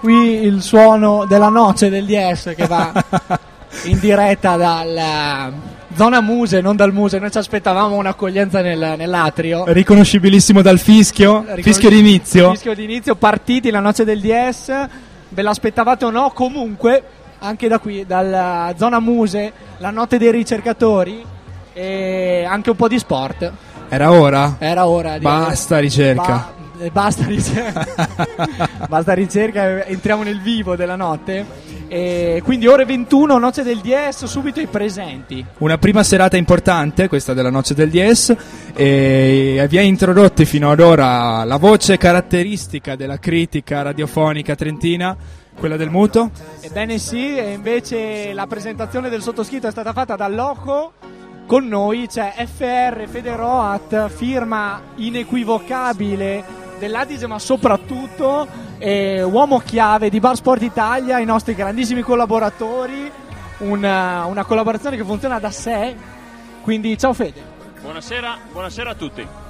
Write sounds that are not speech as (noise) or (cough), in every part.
Qui il suono della noce del DS che va (laughs) in diretta dalla zona Muse, non dal Muse. Noi ci aspettavamo un'accoglienza nel- nell'atrio. Riconoscibilissimo dal fischio, fischio d'inizio. Fischio d'inizio, partiti la noce del DS. Ve l'aspettavate o no? Comunque, anche da qui, dalla zona Muse, la notte dei ricercatori e anche un po' di sport. Era ora? Era ora Basta ricerca. Ba- eh, basta ricerca. (laughs) basta ricerca, entriamo nel vivo della notte. E quindi ore 21, noce del DS, subito i presenti. Una prima serata importante, questa della Noce del DS, e vi ha introdotti fino ad ora la voce caratteristica della critica radiofonica trentina, quella del muto. Ebbene sì, e invece la presentazione del sottoscritto è stata fatta dal Loco. Con noi c'è FR Federoat, firma inequivocabile dell'Adige, ma soprattutto eh, uomo chiave di Bar Sport Italia, i nostri grandissimi collaboratori. Una, una collaborazione che funziona da sé. Quindi ciao Fede. Buonasera, buonasera a tutti.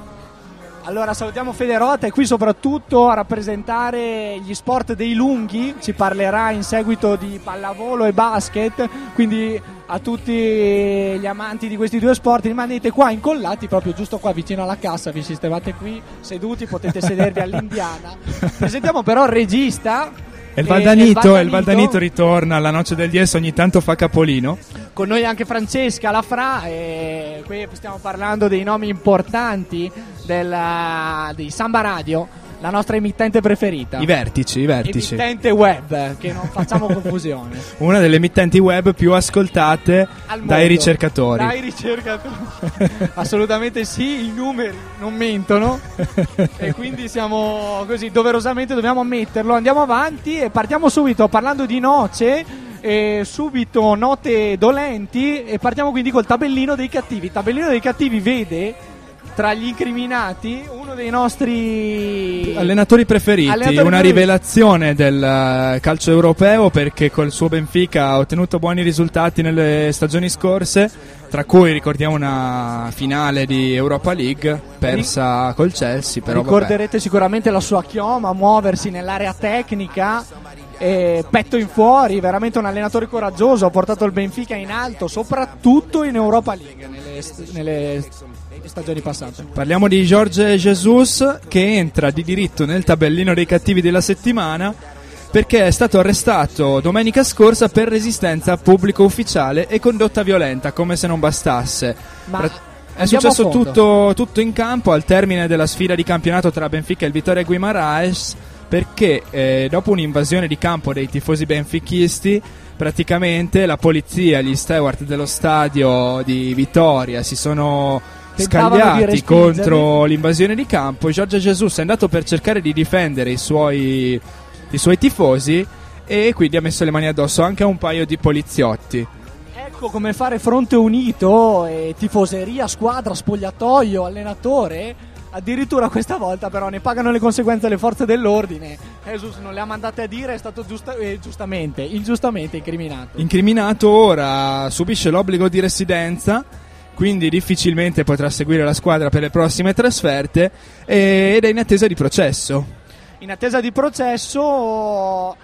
Allora salutiamo Federota, è qui soprattutto a rappresentare gli sport dei lunghi, ci parlerà in seguito di pallavolo e basket, quindi a tutti gli amanti di questi due sport rimanete qua incollati proprio giusto qua vicino alla cassa, vi sistemate qui seduti, potete sedervi all'indiana. (laughs) Presentiamo però il regista. E il Valdanito, e il Valdanito ritorna alla Noce del DS, ogni tanto fa capolino. Con noi anche Francesca Lafra, e qui stiamo parlando dei nomi importanti della, di Samba Radio, la nostra emittente preferita. I vertici, i vertici. Emittente web, che non facciamo confusione. (laughs) Una delle emittenti web più ascoltate dai ricercatori. Dai ricercatori. (laughs) Assolutamente sì, i numeri non mentono. (laughs) e quindi siamo così, doverosamente dobbiamo ammetterlo. Andiamo avanti e partiamo subito parlando di noce. E subito note dolenti e partiamo quindi col tabellino dei cattivi. Il tabellino dei cattivi vede tra gli incriminati uno dei nostri Allenatori preferiti, Allenatori una preferiti. rivelazione del eh, calcio europeo perché col suo Benfica ha ottenuto buoni risultati nelle stagioni scorse, tra cui ricordiamo una finale di Europa League persa col Chelsea, però vabbè. Ricorderete sicuramente la sua chioma, muoversi nell'area tecnica, eh, petto in fuori, veramente un allenatore coraggioso, ha portato il Benfica in alto, soprattutto in Europa League nelle, st- nelle stagioni passate. Parliamo di Jorge Jesus che entra di diritto nel tabellino dei cattivi della settimana perché è stato arrestato domenica scorsa per resistenza pubblico ufficiale e condotta violenta, come se non bastasse. Ma è successo a tutto, tutto in campo al termine della sfida di campionato tra Benfica e il Vittoria Guimaraes perché eh, dopo un'invasione di campo dei tifosi benfichisti praticamente la polizia gli steward dello stadio di Vittoria si sono Tentavano scagliati contro l'invasione di campo. Giorgio Jesus è andato per cercare di difendere i suoi, i suoi tifosi e quindi ha messo le mani addosso anche a un paio di poliziotti. Ecco come fare fronte unito, e tifoseria, squadra, spogliatoio, allenatore. Addirittura questa volta però ne pagano le conseguenze le forze dell'ordine. Jesus non le ha mandate a dire, è stato giusta- eh, giustamente, ingiustamente incriminato. Incriminato ora subisce l'obbligo di residenza, quindi difficilmente potrà seguire la squadra per le prossime trasferte e- ed è in attesa di processo. In attesa di processo,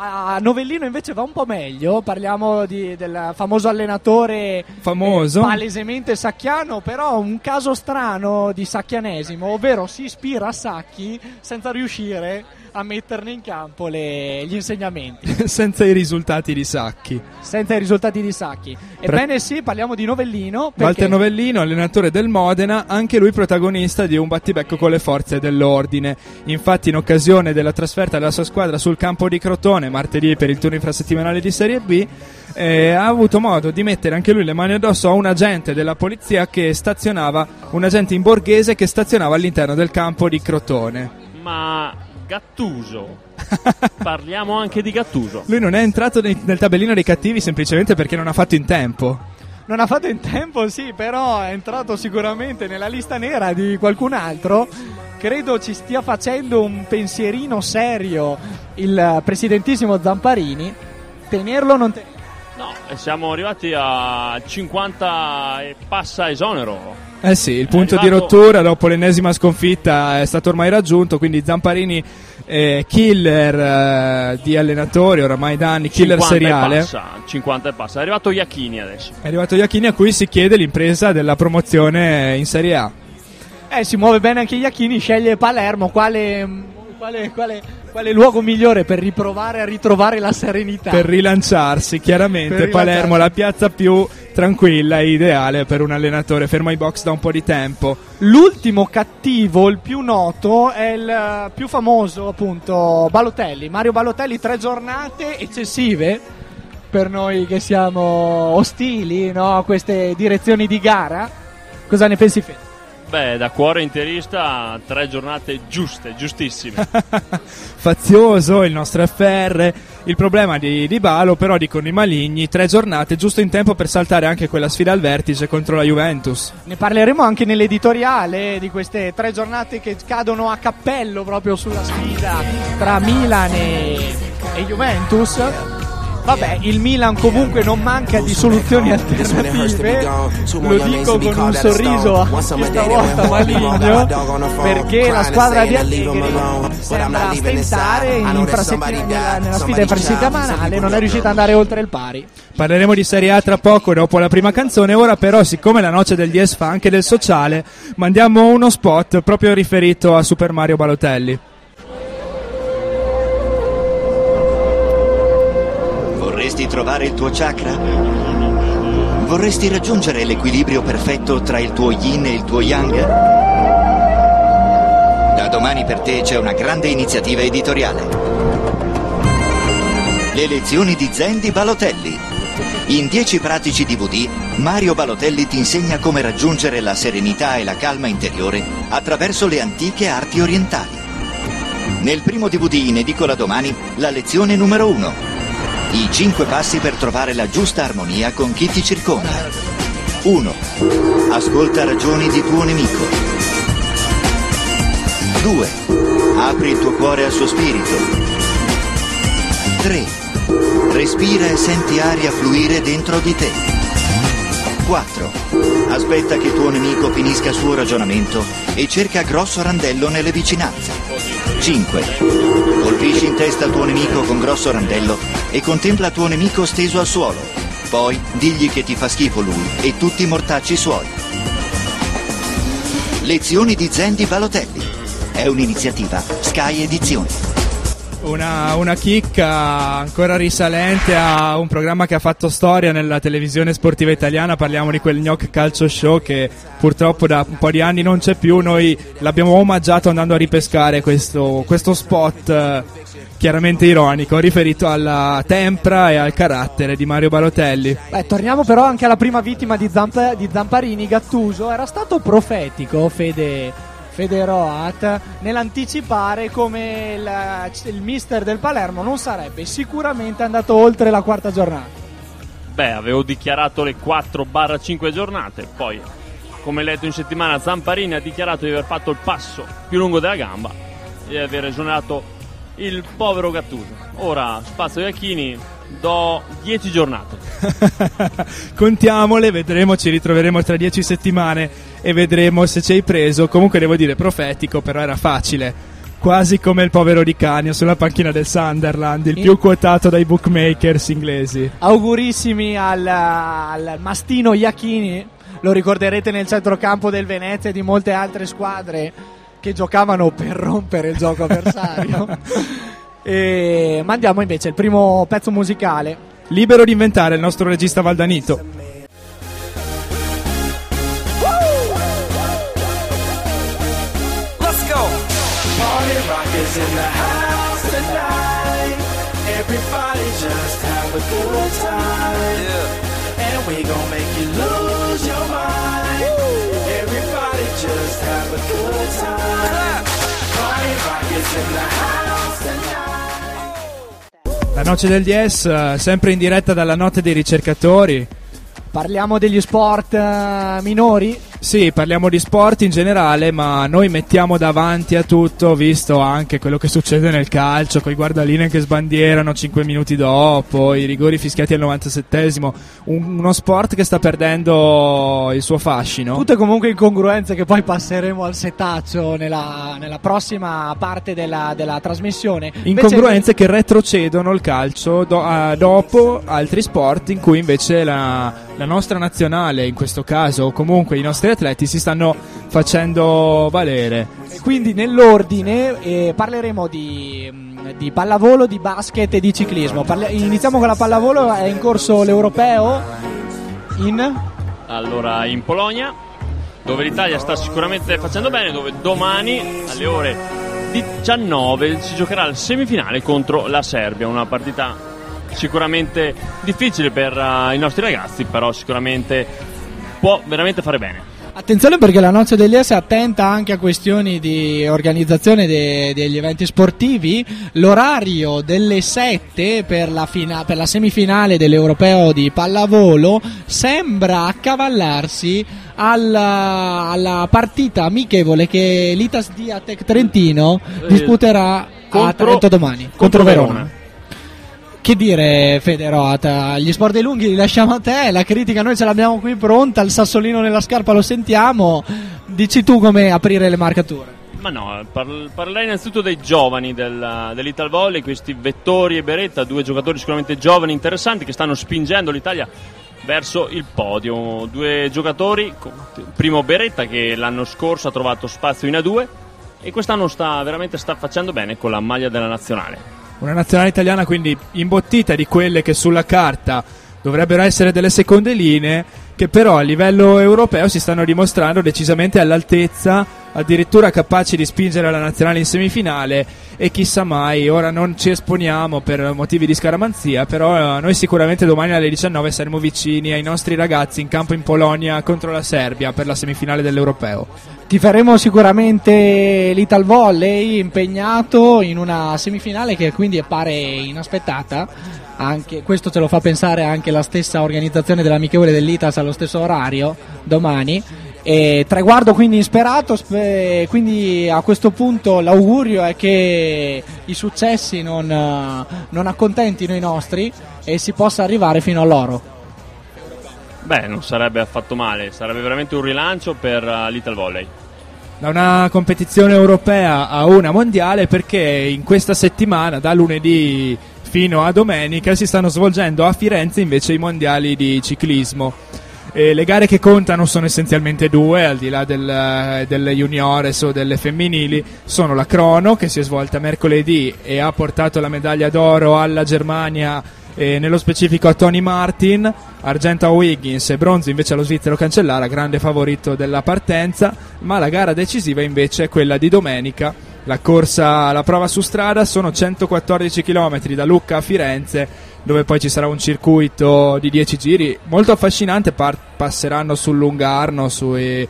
a Novellino invece va un po' meglio. Parliamo di- del famoso allenatore Famoso. eh, palesemente sacchiano, però un caso strano di sacchianesimo, ovvero si ispira a Sacchi senza riuscire a metterne in campo le- gli insegnamenti, (laughs) senza i risultati di Sacchi. senza i risultati di Sacchi. Ebbene sì, parliamo di Novellino. Perché Walter Novellino, allenatore del Modena, anche lui protagonista di un battibecco con le forze dell'ordine. Infatti, in occasione della trasferta della sua squadra sul campo di Crotone, martedì per il turno infrasettimanale di Serie B, eh, ha avuto modo di mettere anche lui le mani addosso a un agente della polizia che stazionava, un agente in borghese che stazionava all'interno del campo di Crotone. Ma Gattuso. (laughs) Parliamo anche di Gattuso. Lui non è entrato nei- nel tabellino dei cattivi semplicemente perché non ha fatto in tempo. Non ha fatto in tempo, sì, però è entrato sicuramente nella lista nera di qualcun altro. Credo ci stia facendo un pensierino serio il presidentissimo Zamparini. Tenerlo o non tenerlo? No, e siamo arrivati a 50 e passa esonero. Eh sì, il punto di rottura dopo l'ennesima sconfitta è stato ormai raggiunto, quindi Zamparini è killer eh, di allenatori, oramai da anni, killer 50 e seriale. passa, 50 e passa. È arrivato Iachini adesso. È arrivato Iachini a cui si chiede l'impresa della promozione in Serie A. Eh, si muove bene anche Iachini, sceglie Palermo. Quale, quale, quale, quale luogo migliore per riprovare a ritrovare la serenità? Per rilanciarsi, chiaramente Per Palermo rilanciarsi. la piazza più tranquilla e ideale per un allenatore fermo ai box da un po' di tempo. L'ultimo cattivo, il più noto, è il eh, più famoso, appunto, Balotelli. Mario Balotelli, tre giornate eccessive per noi che siamo ostili no, a queste direzioni di gara. Cosa ne pensi, Fede? Beh, da cuore interista, tre giornate giuste, giustissime. (laughs) Fazioso il nostro FR. Il problema di, di Balo, però, dicono i maligni, tre giornate giusto in tempo per saltare anche quella sfida al vertice contro la Juventus. Ne parleremo anche nell'editoriale di queste tre giornate che cadono a cappello proprio sulla sfida tra Milan e, e Juventus. Vabbè, il Milan comunque non manca di soluzioni alternative, lo dico con un sorriso questa volta maligno, perché la squadra di Allegri sembra stentare in infrasettimana- nella, nella sfida infrasettimanale, non è riuscita ad andare oltre il pari. Parleremo di Serie A tra poco, dopo la prima canzone. Ora, però, siccome la noce del Dies fa anche del sociale, mandiamo uno spot proprio riferito a Super Mario Balotelli. Vorresti trovare il tuo chakra? Vorresti raggiungere l'equilibrio perfetto tra il tuo yin e il tuo yang? Da domani per te c'è una grande iniziativa editoriale. Le lezioni di Zen di Balotelli. In 10 pratici DVD, Mario Balotelli ti insegna come raggiungere la serenità e la calma interiore attraverso le antiche arti orientali. Nel primo DVD in edicola domani, la lezione numero 1. I 5 passi per trovare la giusta armonia con chi ti circonda. 1. Ascolta ragioni di tuo nemico. 2. Apri il tuo cuore al suo spirito. 3. Respira e senti aria fluire dentro di te. 4. Aspetta che tuo nemico finisca il suo ragionamento e cerca grosso randello nelle vicinanze. 5. Colpisci in testa tuo nemico con grosso randello e contempla tuo nemico steso al suolo. Poi digli che ti fa schifo lui e tutti i mortacci suoi. Lezioni di Zen di Balotelli. È un'iniziativa Sky Edizioni. Una, una chicca ancora risalente a un programma che ha fatto storia nella televisione sportiva italiana. Parliamo di quel Gnoc Calcio Show che purtroppo da un po' di anni non c'è più. Noi l'abbiamo omaggiato andando a ripescare questo, questo spot eh, chiaramente ironico riferito alla tempra e al carattere di Mario Balotelli. Beh, torniamo però anche alla prima vittima di, Zampa- di Zamparini, Gattuso. Era stato profetico, Fede, Fede Roat, nell'anticipare come il, il mister del Palermo non sarebbe sicuramente andato oltre la quarta giornata. Beh, avevo dichiarato le 4-5 giornate, poi, come letto in settimana, Zamparini ha dichiarato di aver fatto il passo più lungo della gamba e di aver esonerato il povero Gattuso. Ora, spazio Iachini, do 10 giornate. (laughs) Contiamole, vedremo, ci ritroveremo tra dieci settimane e vedremo se ci hai preso. Comunque devo dire profetico, però era facile. Quasi come il povero Di Canio sulla panchina del Sunderland, il In- più quotato dai bookmakers inglesi. Augurissimi al, al mastino Iachini, lo ricorderete nel centrocampo del Venezia e di molte altre squadre che giocavano per rompere il gioco (laughs) avversario. E mandiamo invece il primo pezzo musicale. Libero di inventare il nostro regista Valdanito. Let's go. Party rock is in the house tonight. Everybody just have a good time. Yeah. And we gon' make you lose your mind. Everybody just have a good time. Party rock is in the house. La noce del DS, eh, sempre in diretta dalla notte dei ricercatori. Parliamo degli sport eh, minori. Sì, parliamo di sport in generale, ma noi mettiamo davanti a tutto, visto anche quello che succede nel calcio, con i guardaline che sbandierano 5 minuti dopo, i rigori fischiati al 97esimo, un- uno sport che sta perdendo il suo fascino. Tutte comunque incongruenze che poi passeremo al setaccio nella, nella prossima parte della, della trasmissione. Incongruenze che retrocedono il calcio do- a- dopo altri sport in cui invece la, la nostra nazionale, in questo caso, o comunque i nostri atleti si stanno facendo valere. Quindi nell'ordine eh, parleremo di, mh, di pallavolo, di basket e di ciclismo. Parli- iniziamo con la pallavolo, è in corso l'europeo in... Allora, in Polonia, dove l'Italia sta sicuramente facendo bene, dove domani alle ore 19 si giocherà il semifinale contro la Serbia, una partita sicuramente difficile per eh, i nostri ragazzi, però sicuramente può veramente fare bene. Attenzione perché la Noce dell'IES è attenta anche a questioni di organizzazione de- degli eventi sportivi. L'orario delle 7 per la, fina- per la semifinale dell'Europeo di pallavolo sembra accavallarsi alla, alla partita amichevole che l'Itas Diatec Trentino Eh, disputerà a contro- Trento domani contro, contro Verona. Verona. Che dire Federota, gli sport dei lunghi li lasciamo a te, la critica noi ce l'abbiamo qui pronta, il sassolino nella scarpa lo sentiamo, dici tu come aprire le marcature. Ma no, par- parlerei innanzitutto dei giovani del, dell'Ital Volley, questi Vettori e Beretta, due giocatori sicuramente giovani, interessanti, che stanno spingendo l'Italia verso il podio. Due giocatori, primo Beretta che l'anno scorso ha trovato spazio in A2 e quest'anno sta, veramente sta facendo bene con la maglia della nazionale. Una nazionale italiana quindi imbottita di quelle che sulla carta dovrebbero essere delle seconde linee, che però a livello europeo si stanno dimostrando decisamente all'altezza, addirittura capaci di spingere la nazionale in semifinale e chissà mai, ora non ci esponiamo per motivi di scaramanzia, però eh, noi sicuramente domani alle 19 saremo vicini ai nostri ragazzi in campo in Polonia contro la Serbia per la semifinale dell'europeo. Ti faremo sicuramente l'Ital Volley impegnato in una semifinale che quindi pare inaspettata. Anche, questo ce lo fa pensare anche la stessa organizzazione dell'amichevole dell'Itas allo stesso orario domani. E traguardo quindi insperato, spe- quindi a questo punto l'augurio è che i successi non, eh, non accontentino i nostri e si possa arrivare fino all'oro. Beh, non sarebbe affatto male, sarebbe veramente un rilancio per uh, l'Ital Volley. da una competizione europea a una mondiale perché in questa settimana, da lunedì fino a domenica, si stanno svolgendo a Firenze invece i mondiali di ciclismo. E le gare che contano sono essenzialmente due, al di là del- delle juniores o delle femminili, sono la crono che si è svolta mercoledì e ha portato la medaglia d'oro alla Germania e nello specifico a Tony Martin, argento a Wiggins e bronzo invece allo svizzero Cancellara, grande favorito della partenza, ma la gara decisiva invece è quella di domenica. La corsa, la prova su strada sono 114 km da Lucca a Firenze, dove poi ci sarà un circuito di 10 giri molto affascinante, par- passeranno sul Lungarno, sui,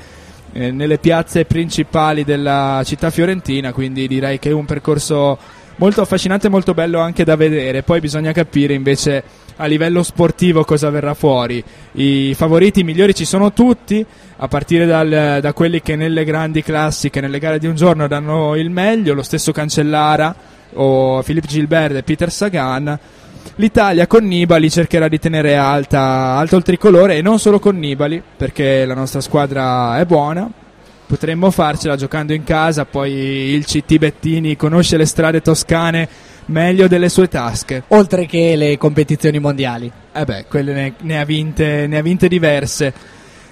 eh, nelle piazze principali della città fiorentina, quindi direi che è un percorso molto affascinante e molto bello anche da vedere. Poi bisogna capire invece a livello sportivo cosa verrà fuori. I favoriti migliori ci sono tutti, a partire dal- da quelli che nelle grandi classiche, nelle gare di un giorno danno il meglio, lo stesso Cancellara o Philippe Gilbert e Peter Sagan. L'Italia con Nibali cercherà di tenere alta, alto il tricolore e non solo con Nibali, perché la nostra squadra è buona. Potremmo farcela giocando in casa, poi il CT Bettini conosce le strade toscane meglio delle sue tasche. Oltre che le competizioni mondiali. Eh beh, quelle ne, ne ha, vinte, ne ha vinte diverse.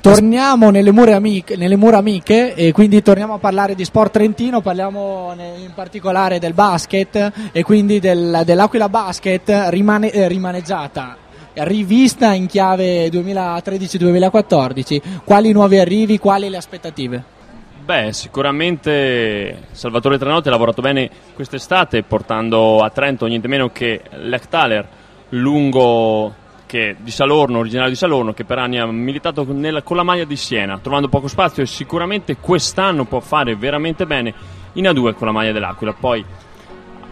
Torniamo nelle mura, amiche, nelle mura amiche e quindi torniamo a parlare di sport trentino, parliamo in particolare del basket e quindi del- dell'Aquila Basket rimane- eh, rimaneggiata, rivista in chiave 2013-2014. Quali nuovi arrivi, quali le aspettative? Beh, sicuramente Salvatore Tranotti ha lavorato bene quest'estate portando a Trento niente meno che Lectaler, lungo che di Salorno, originario di Salorno, che per anni ha militato nella- con la maglia di Siena, trovando poco spazio e sicuramente quest'anno può fare veramente bene in A2 con la maglia dell'Aquila. Poi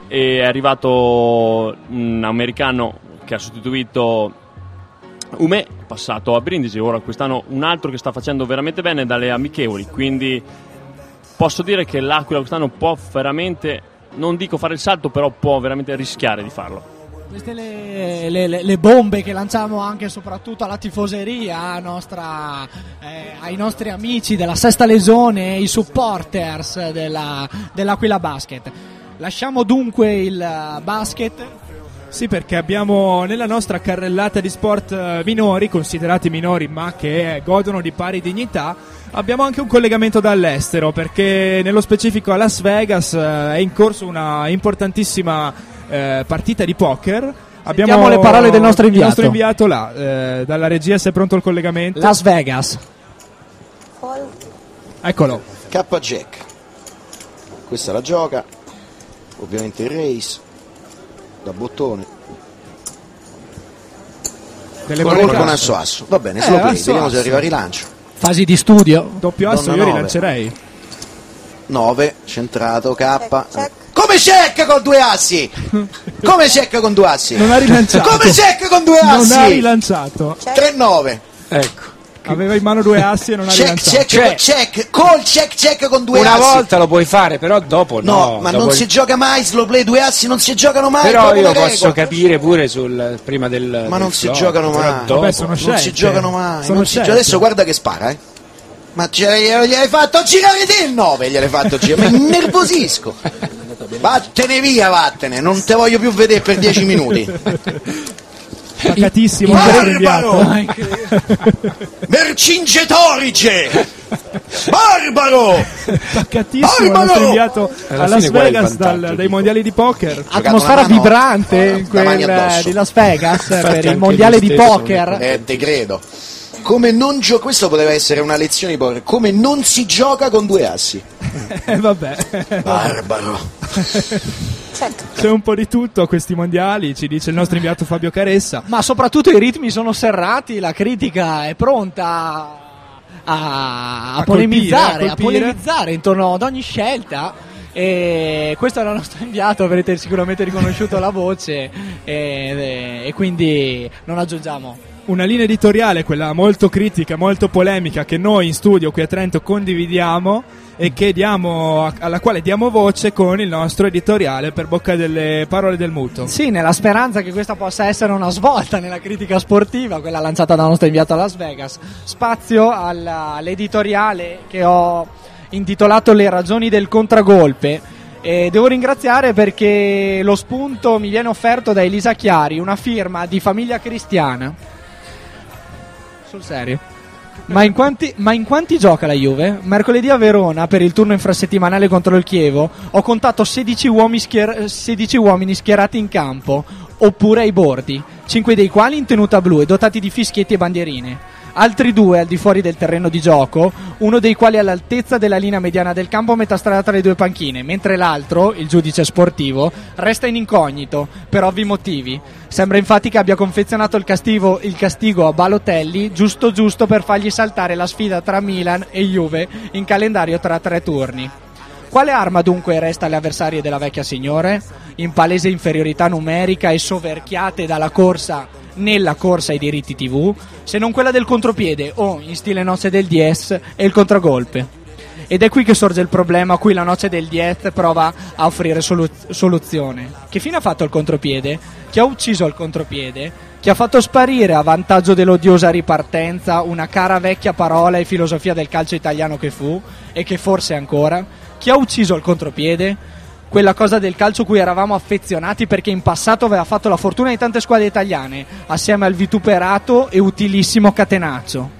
è arrivato un americano che ha sostituito Ume, passato a Brindisi, ora quest'anno un altro che sta facendo veramente bene dalle amichevoli, quindi posso dire che l'Aquila quest'anno può veramente, non dico fare il salto, però può veramente rischiare di farlo. Queste le, le- le- bombe che lanciamo anche e soprattutto alla tifoseria, nostra- eh, ai nostri amici della Sesta Legione, i supporters della- dell'Aquila Basket. Lasciamo dunque il basket. Sì, perché abbiamo nella nostra carrellata di sport eh, minori, considerati minori ma che godono di pari dignità, abbiamo anche un collegamento dall'estero, perché nello specifico a Las Vegas eh, è in corso una importantissima eh, partita di poker. Sentiamo le parole del nostro Il inviato. nostro inviato là, eh, dalla regia se è pronto il collegamento. Las Vegas. Eccolo. K Jack. Questa la gioca. Ovviamente il race. Da bottone. Delle Con con asso asso. Va bene, Eh, slow play. asso, Vediamo se arriva il rilancio. Fasi di studio. Doppio asso Donna io nove. rilancerei. 9, centrato, K. Come check con due assi? (laughs) Come check con due assi? Non ha rilanciato. Come check con due Non assi? ha rilanciato. 3-9. Ecco. Aveva in mano due assi e non ha Check, rilanciato. check, Cioè- check, col check, check con due Una assi. volta lo puoi fare, però dopo No, no. ma dopo non il- si gioca mai slow play, due assi non si giocano mai. Però io una posso regola. capire pure sul prima del. Ma del non si flop, giocano mai. dopo- Vabbè, sono non si giocano mai. Sono si gio-. Adesso guarda che spara, eh. Ma ce- gliel'hai fatto girare te il 9, gliel'hai fatto girare. Mi innervosisco. (laughs) Vattene via, vattene, non te voglio più vedere per 10 minuti. (laughs) Pacatissimo Barbaro! (laughs) Mercingetorice! Barbaro! Paccatissimo il Barbaro! inviato Alla a Las Vegas dal- dai mondiali di poker. Atmosfera vibrante in da mani quel addosso. di Las Vegas per il mondiale di poker. Eh, te credo. Come non gio- questo poteva essere una lezione di poker. Come non si gioca con due assi. (laughs) Eh, vabbè. Barbaro. (laughs) C'è un po' di tutto a questi mondiali, ci dice il nostro inviato Fabio Caressa. Ma soprattutto i ritmi sono serrati, la critica è pronta a, a A polemizzare, colpire, a a colpire. polemizzare intorno ad ogni scelta. E questo era il nostro inviato, avrete sicuramente riconosciuto la voce e, e quindi non aggiungiamo. Una linea editoriale, quella molto critica, molto polemica, che noi in studio qui a Trento condividiamo e diamo, alla quale diamo voce con il nostro editoriale per bocca delle parole del muto. Sì, nella speranza che questa possa essere una svolta nella critica sportiva, quella lanciata dal nostro inviato a Las Vegas. Spazio alla- all'editoriale che ho intitolato Le ragioni del contragolpe. E devo ringraziare perché lo spunto mi viene offerto da Elisa Chiari, una firma di famiglia cristiana. Sul serio. Ma in, quanti, ma in quanti gioca la Juve? Mercoledì a Verona per il turno infrasettimanale contro il Chievo ho contato 16 uomini, schier- 16 uomini schierati in campo oppure ai bordi, 5 dei quali in tenuta blu e dotati di fischietti e bandierine. Altri due al di fuori del terreno di gioco, uno dei quali all'altezza della linea mediana del campo a metà strada tra le due panchine, mentre l'altro, il giudice sportivo, resta in incognito per ovvi motivi. Sembra infatti che abbia confezionato il castigo, il castigo a Balotelli giusto giusto per fargli saltare la sfida tra Milan e Juve in calendario tra tre turni. Quale arma dunque resta alle avversarie della vecchia signore? In palese inferiorità numerica e soverchiate dalla corsa nella corsa ai diritti TV, se non quella del contropiede o, in stile nozze del DS, e il contragolpe. Ed è qui che sorge il problema a cui la noce del Diez prova a offrire solu- soluzione. Che fine ha fatto il contropiede? Chi ha ucciso il contropiede? Chi ha fatto sparire a vantaggio dell'odiosa ripartenza una cara vecchia parola e filosofia del calcio italiano che fu e che forse ancora? Chi ha ucciso il contropiede? Quella cosa del calcio cui eravamo affezionati perché in passato aveva fatto la fortuna di tante squadre italiane, assieme al vituperato e utilissimo Catenaccio.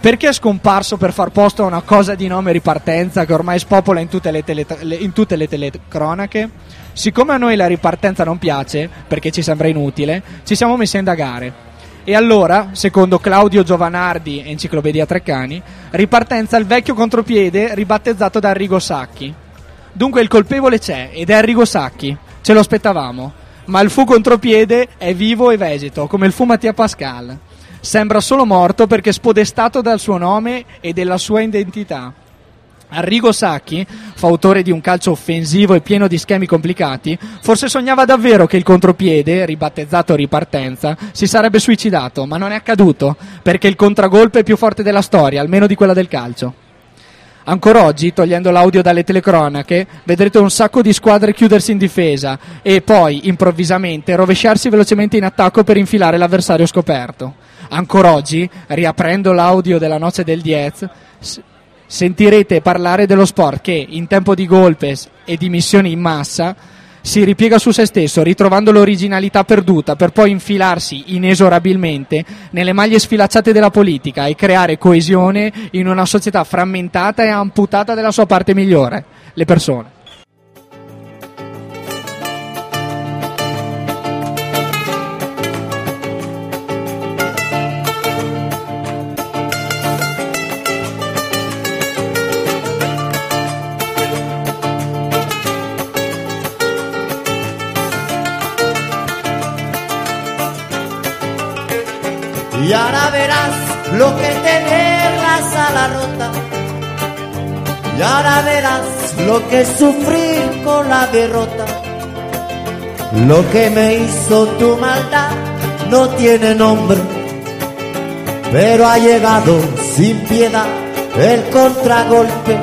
Perché è scomparso per far posto a una cosa di nome ripartenza che ormai spopola in tutte le, tele- le- in tutte le telecronache? Siccome a noi la ripartenza non piace, perché ci sembra inutile, ci siamo messi a indagare. E allora, secondo Claudio Giovanardi, Enciclopedia Treccani, ripartenza il vecchio contropiede ribattezzato da Arrigo Sacchi. Dunque il colpevole c'è ed è Arrigo Sacchi, ce lo aspettavamo. Ma il fu contropiede è vivo e vegeto, come il fu Mattia Pascal. Sembra solo morto perché spodestato dal suo nome e della sua identità. Arrigo Sacchi, fautore di un calcio offensivo e pieno di schemi complicati, forse sognava davvero che il contropiede, ribattezzato ripartenza, si sarebbe suicidato, ma non è accaduto, perché il contragolpe è più forte della storia, almeno di quella del calcio. Ancora oggi, togliendo l'audio dalle telecronache, vedrete un sacco di squadre chiudersi in difesa e poi, improvvisamente, rovesciarsi velocemente in attacco per infilare l'avversario scoperto. Ancora oggi, riaprendo l'audio della noce del Diez, sentirete parlare dello sport che, in tempo di golpes e di missioni in massa, si ripiega su se stesso, ritrovando l'originalità perduta per poi infilarsi inesorabilmente nelle maglie sfilacciate della politica e creare coesione in una società frammentata e amputata della sua parte migliore, le persone. Lo que es tener la sala rota. Y ahora verás lo que es sufrir con la derrota. Lo que me hizo tu maldad no tiene nombre, pero ha llegado sin piedad el contragolpe.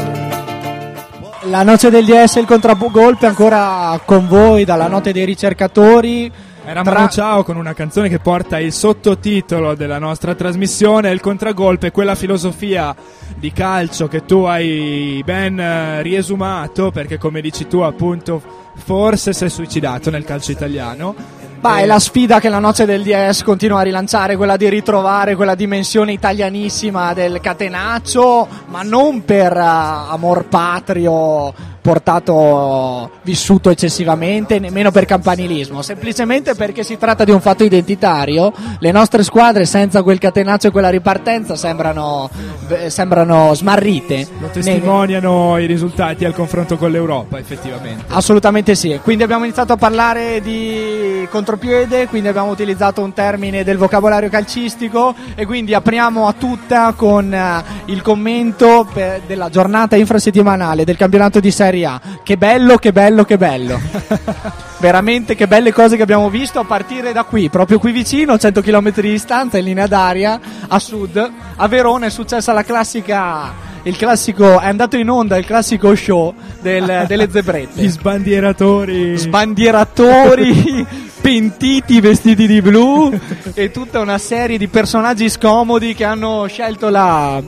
La noce del DS e il contragolpe ancora con voi dalla notte dei ricercatori. Era Tra- Ciao con una canzone che porta il sottotitolo della nostra trasmissione, il contragolpe, quella filosofia di calcio che tu hai ben eh, riesumato, perché come dici tu appunto forse si è suicidato nel calcio italiano. Ma Eh, è la sfida che la noce del DS continua a rilanciare, quella di ritrovare quella dimensione italianissima del catenaccio, ma non per eh, amor patrio portato vissuto eccessivamente, nemmeno per campanilismo, semplicemente perché si tratta di un fatto identitario. Le nostre squadre senza quel catenaccio e quella ripartenza sembrano, eh, sembrano smarrite. Lo testimoniano i risultati al confronto con l'Europa, effettivamente. Assolutamente sì, quindi abbiamo iniziato a parlare di contropiede, quindi abbiamo utilizzato un termine del vocabolario calcistico e quindi apriamo a tutta con eh, il commento della giornata infrasettimanale del campionato di Serie A. Che bello, che bello, che bello. (laughs) Veramente che belle cose che abbiamo visto a partire da qui, proprio qui vicino, 100 km di distanza in linea d'aria, a sud. A Verona è successa la classica il classico è andato in onda il classico show del- (laughs) delle zebrette Gli sbandieratori. sbandieratori (laughs) pentiti vestiti di blu e tutta una serie di personaggi scomodi che hanno scelto la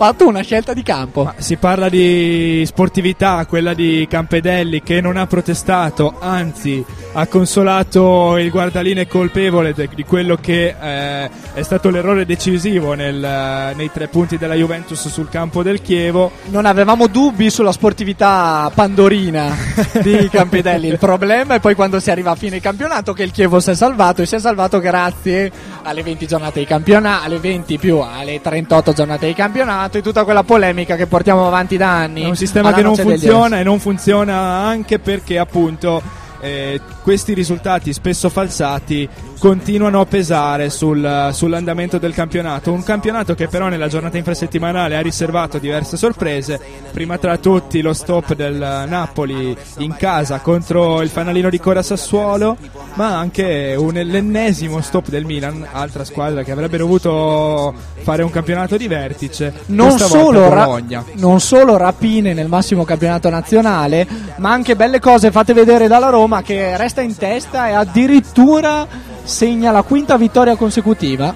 fatto una scelta di campo Si parla di sportività, quella di Campedelli che non ha protestato, anzi ha consolato il guardaline colpevole de- di quello che eh, è stato l'errore decisivo nel, eh, nei tre punti della Juventus sul campo del Chievo. non avevamo dubbi sulla sportività pandorina di (laughs) Campidelli il problema è poi quando si arriva a fine campionato che il Chievo si è salvato e si è salvato grazie alle 20 giornate di campionato alle 20 più alle 38 giornate di campionato e tutta quella polemica che portiamo avanti da anni È un sistema che non funziona e non funziona anche perché appunto eh, questi risultati spesso falsati continuano a pesare sul- sull'andamento del campionato. Un campionato che però nella giornata infrasettimanale ha riservato diverse sorprese. Prima tra tutti lo stop del Napoli in casa contro il fanalino di Cora Sassuolo, ma anche un, l'ennesimo stop del Milan, altra squadra che avrebbe dovuto fare un campionato di vertice. non solo, ra- non solo rapine nel massimo campionato nazionale, ma anche belle cose fatte vedere dalla Roma che resta in testa e addirittura segna la quinta vittoria consecutiva.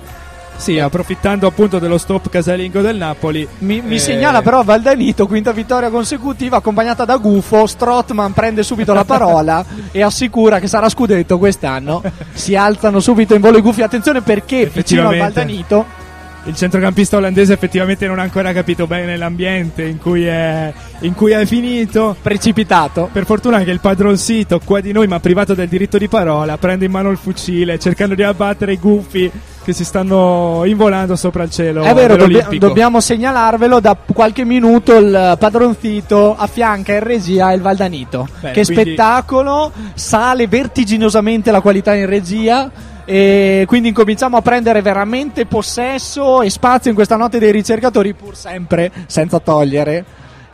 Sì, approfittando appunto dello stop casalingo del Napoli. Mi, mi eh, segnala però Valdanito, quinta vittoria consecutiva accompagnata da Gufo. Strottman prende subito la parola (laughs) e assicura che sarà scudetto quest'anno. Si alzano subito in volo i gufi. Attenzione perché vicino Effettivamente. Valdanito il centrocampista olandese effettivamente non ha ancora capito bene l'ambiente in cui è, in cui è finito. Precipitato. Per fortuna che il padroncito qua di noi, ma privato del diritto di parola, prende in mano il fucile cercando di abbattere i gufi che si stanno involando sopra il cielo. È vero, dell'Olimpico. dobbiamo segnalarvelo. Da qualche minuto il padronzito affianca in regia il Valdanito. Beh, che quindi- spettacolo! Sale vertiginosamente la qualità in regia. E quindi incominciamo a prendere veramente possesso e spazio in questa notte dei ricercatori, pur sempre senza togliere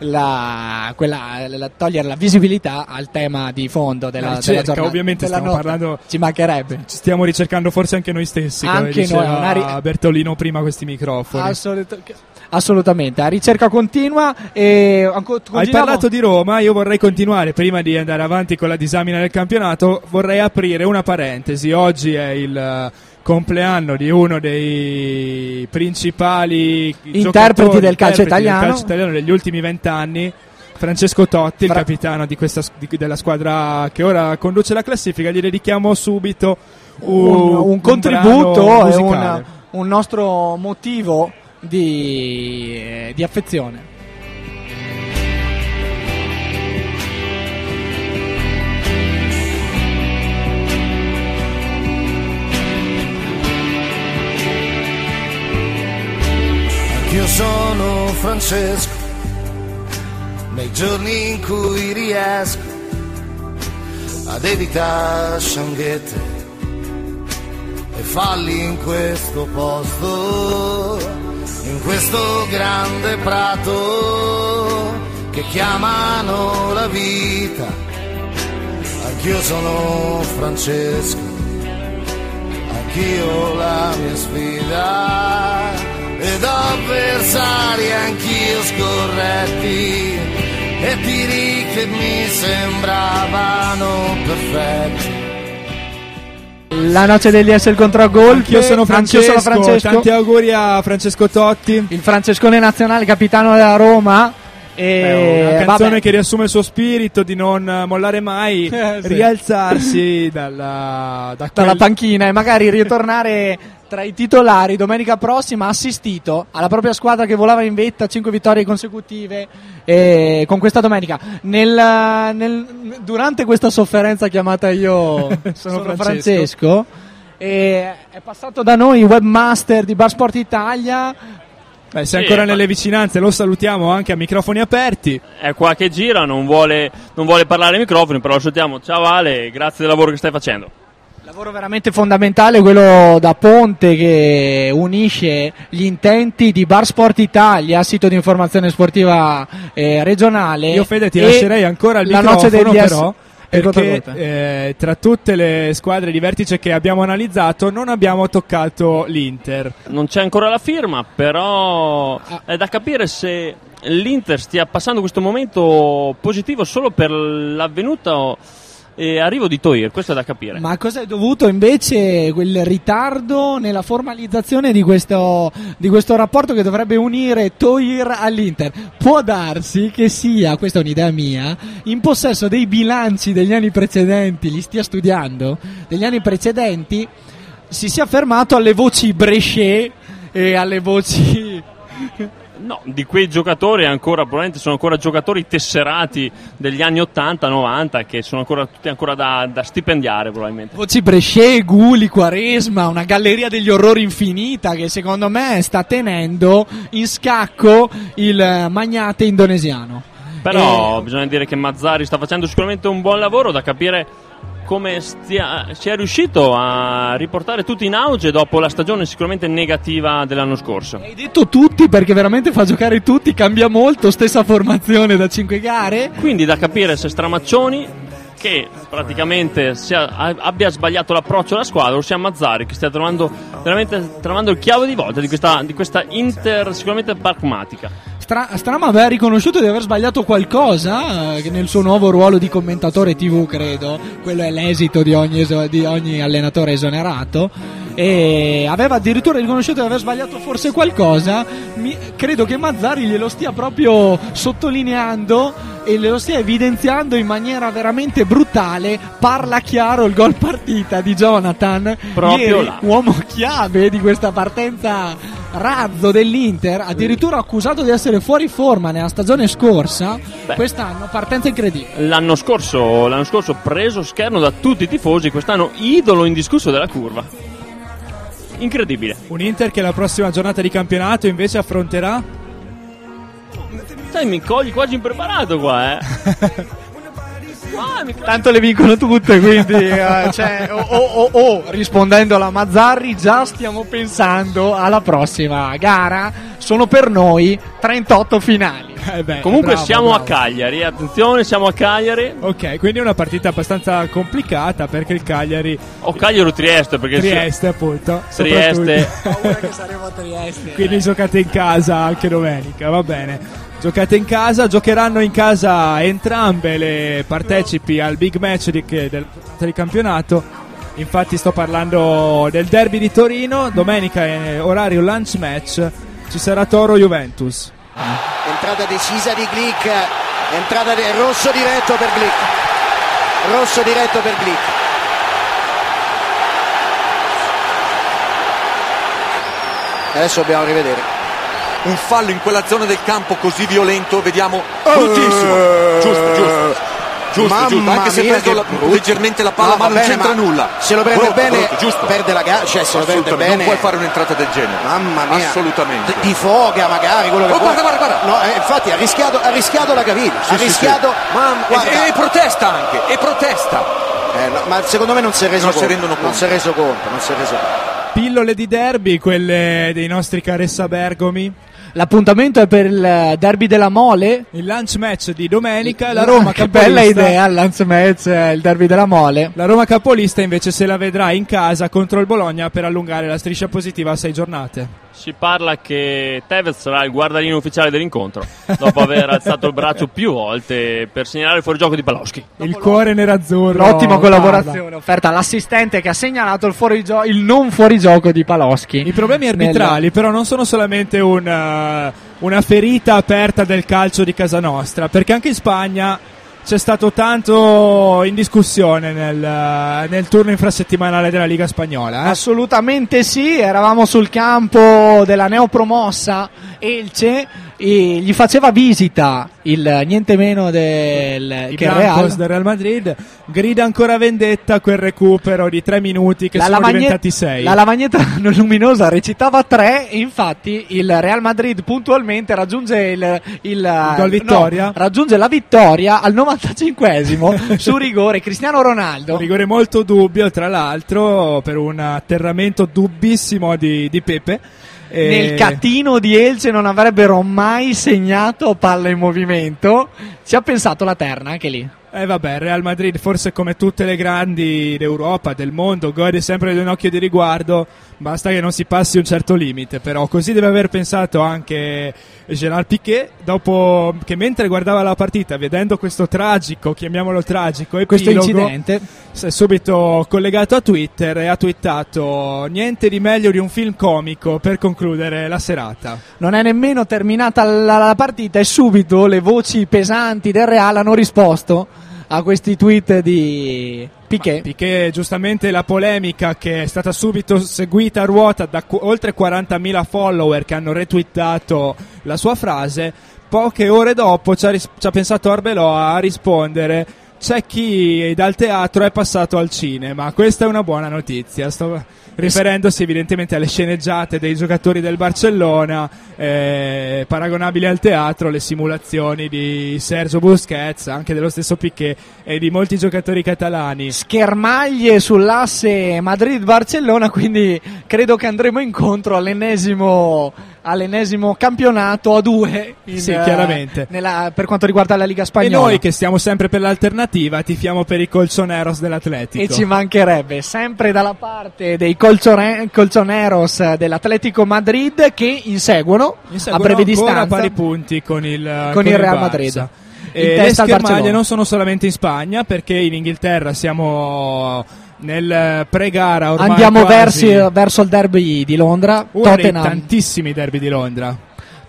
la, quella, la- togliere la visibilità al tema di fondo della, La della ricerca, giornata. ovviamente della stiamo notte. parlando- Ci mancherebbe. Ci stiamo ricercando forse anche noi stessi, come Anche diceva noi, una ri- Bertolino prima questi microfoni. Assolut- assolutamente, a ricerca continua e Hai parlato di Roma, io vorrei continuare, prima di andare avanti con la disamina del campionato, vorrei aprire una parentesi. Oggi è il eh, compleanno di uno dei principali Interpreti del calcio interpreti italiano. calcio italiano degli ultimi vent'anni. Francesco Totti, Fra- il capitano di questa, di- della squadra che ora conduce la classifica, gli dedichiamo subito un, un contributo e musicale. un, un nostro motivo di, eh, di affezione. Io sono Francesco, nei giorni in cui riesco ad evitare scianghette e falli in questo posto, in questo grande prato che chiamano la vita. Anch'io sono Francesco, anch'io la mia sfida ed avversari anch'io scorretti e tiri che mi sembravano perfetti. La noce degli essere contro gol. Anch'io sono Francesco, tanti auguri a Francesco Totti. Il francescone nazionale, capitano della Roma. E È una canzone vabbè. che riassume il suo spirito di non mollare mai, (laughs) Eh, sì. rialzarsi (laughs) dalla, da dalla quel- panchina e magari ritornare tra i titolari domenica prossima assistito alla propria squadra che volava in vetta 5 vittorie consecutive eh, con questa domenica Nel- nel- durante questa sofferenza chiamata io (laughs) sono, Francesco. Francesco, eh, è passato da noi il webmaster di Bar Sport Italia Beh, se è Sì, ancora nelle vicinanze lo salutiamo anche a microfoni aperti. È qua che gira, non vuole, non vuole parlare ai microfoni, però lo salutiamo. Ciao Ale, grazie del lavoro che stai facendo. Lavoro veramente fondamentale quello da ponte che unisce gli intenti di Bar Sport Italia, sito di informazione sportiva eh, regionale. Io Fede ti lascerei ancora il la noce microfono degli però S- perché eh, tra tutte le squadre di vertice che abbiamo analizzato non abbiamo toccato l'Inter. Non c'è ancora la firma, però è da capire se l'Inter stia passando questo momento positivo solo per l'avvenuto eh, arrivo di Toir, questo è da capire. Ma cosa è dovuto invece quel ritardo nella formalizzazione di questo, di questo rapporto che dovrebbe unire Toir all'Inter? Può darsi che sia, questa è un'idea mia, in possesso dei bilanci degli anni precedenti, li stia studiando, degli anni precedenti, si sia fermato alle voci Brescia e alle voci... No, di quei giocatori ancora, probabilmente sono ancora giocatori tesserati degli anni 80-90 che sono ancora tutti ancora da, da stipendiare probabilmente. Voci Brescia, Guli, Quaresma, una galleria degli orrori infinita che secondo me sta tenendo in scacco il eh, magnate indonesiano. Però bisogna dire che Mazzari sta facendo sicuramente un buon lavoro da capire come stia, sia riuscito a riportare tutti in auge dopo la stagione sicuramente negativa dell'anno scorso. Hai detto tutti perché veramente fa giocare tutti, cambia molto, stessa formazione da 5 gare. Quindi da capire se Stramaccioni che praticamente sia- abbia sbagliato l'approccio alla squadra o sia Mazzari che stia trovando veramente trovando il chiave di volta di questa, di questa Inter sicuramente pragmatica. Stra- Strama aveva riconosciuto di aver sbagliato qualcosa eh, nel suo nuovo ruolo di commentatore TV, credo. Quello è l'esito di ogni, eso- di ogni allenatore esonerato. E aveva addirittura riconosciuto di aver sbagliato forse qualcosa. Mi- credo che Mazzari glielo stia proprio sottolineando e glielo stia evidenziando in maniera veramente brutale. Parla chiaro il gol partita di Jonathan. Proprio Ieri, là. uomo chiave di questa partenza razzo dell'Inter, addirittura accusato di essere fuori forma nella stagione scorsa. Beh. Quest'anno partenza incredibile. L'anno scorso, l'anno scorso preso scherno da tutti i tifosi, quest'anno idolo indiscusso della curva. Incredibile. Un Inter che la prossima giornata di campionato invece affronterà Sai, mi cogli quasi impreparato qua, eh. (laughs) Mi- Tanto le vincono tutte, quindi eh, cioè, oh, oh, oh, oh, rispondendo alla Mazzarri, già stiamo pensando alla prossima gara sono per noi 38 finali. Eh beh, Comunque bravo, siamo bravo. a Cagliari, attenzione, siamo a Cagliari. Ok, quindi è una partita abbastanza complicata perché il Cagliari. O Cagliari o Trieste, perché Trieste, appunto. Trieste. che saremo a Trieste. quindi giocate in casa anche domenica, va bene. Giocate in casa, giocheranno in casa entrambe le partecipi al big match di- del, del campionato. Infatti sto parlando del derby di Torino, domenica è orario lunch match, ci sarà Toro Juventus. Entrata decisa di Glick, entrata di rosso diretto per Glick. Rosso diretto per Glick. Adesso dobbiamo rivedere. Un fallo in quella zona del campo così violento, vediamo bruttissimo. Giusto, giusto. Giusto, Mamma giusto, anche se che la- leggermente la palla, No, ma non bene, c'entra ma nulla. se lo prende Brutto, bene, brutto, giusto. perde la gara, cioè se lo prende Assolutamente, bene. Non puoi fare un'entrata del genere. Mamma mia. Assolutamente. Di foga magari quello che Oh, vuoi. guarda, guarda, guarda. No, eh, infatti ha rischiato, ha rischiato la caviglia. Sì, ha sì, rischiato. sì. Mamma- e, e protesta anche, e protesta. Eh, no, ma secondo me non si è reso Non si conto. rendono Non si è reso conto, non si è reso conto. Pillole di derby, quelle dei nostri Caressa Bergomi. L'appuntamento è per il derby della Mole. Il lunch match di domenica, la Roma che capolista. bella idea, il Lance Match, eh, il derby della Mole. La Roma capolista invece se la vedrà in casa contro il Bologna per allungare la striscia positiva a sei giornate. Si parla che Tevez sarà il guardarino ufficiale dell'incontro, dopo aver (laughs) alzato il braccio più volte per segnalare il fuorigioco di Paloschi. Il cuore nerazzurro. L'ottima parla. collaborazione offerta all'assistente che ha segnalato il, fuorigio- il non fuorigioco di Paloschi. I problemi arbitrali però non sono solamente un, eh, una ferita aperta del calcio di casa nostra, perché anche in Spagna c'è stato tanto in discussione nel, eh, nel turno infrasettimanale della Liga Spagnola. eh. Assolutamente sì, eravamo sul campo della neopromossa Elce e gli faceva visita il niente meno del I che il Real. del Real Madrid grida ancora vendetta quel recupero di tre minuti che La sono lavagne- diventati sei. La lavagnetta (laughs) luminosa recitava 3 e infatti il Real Madrid puntualmente raggiunge il, il, gol vittoria? no, raggiunge la vittoria al 95esimo (laughs) su rigore Cristiano Ronaldo. Un rigore molto dubbio, tra l'altro, per un atterramento dubbissimo di, di Pepe. E- Nel catino di Elce non avrebbero mai segnato palla in movimento. Ci ha pensato la terna anche lì. Eh vabbè, il Real Madrid forse come tutte le grandi d'Europa, del mondo, gode sempre di un occhio di riguardo, basta che non si passi un certo limite, però così deve aver pensato anche Gerard Piquet, dopo che mentre guardava la partita, vedendo questo tragico, chiamiamolo tragico, Questo epilogo, incidente. si è subito collegato a Twitter e ha twittato niente di meglio di un film comico per concludere la serata. Non è nemmeno terminata la, la partita e subito le voci pesanti del Real hanno risposto a questi tweet di Piquet. Piquet, giustamente la polemica che è stata subito seguita a ruota da qu- oltre 40.000 follower che hanno retweetato la sua frase, poche ore dopo ci ha, ris- ci ha pensato Arbeloa a rispondere c'è chi dal teatro è passato al cinema, questa è una buona notizia. Sto riferendosi evidentemente alle sceneggiate dei giocatori del Barcellona, eh, paragonabili al teatro, le simulazioni di Sergio Busquets, anche dello stesso Piquet e di molti giocatori catalani. Schermaglie sull'asse Madrid-Barcellona, quindi credo che andremo incontro all'ennesimo, all'ennesimo campionato a due in, Sì, eh, chiaramente. nella- per quanto riguarda la Liga E Spagnola. noi che stiamo sempre per l'alternativa tifiamo per i colchoneros dell'Atletico. E ci mancherebbe, sempre dalla parte dei colcione- colchoneros dell'Atletico Madrid che inseguono, Inseguono a breve distanza pari punti con il, con il Real Barça. Madrid. E le schermaglie non sono solamente in Spagna perché in Inghilterra siamo nel pre-gara ormai Andiamo quasi. versi- verso il derby di Londra, uno dei Tottenham, tantissimi derby di Londra.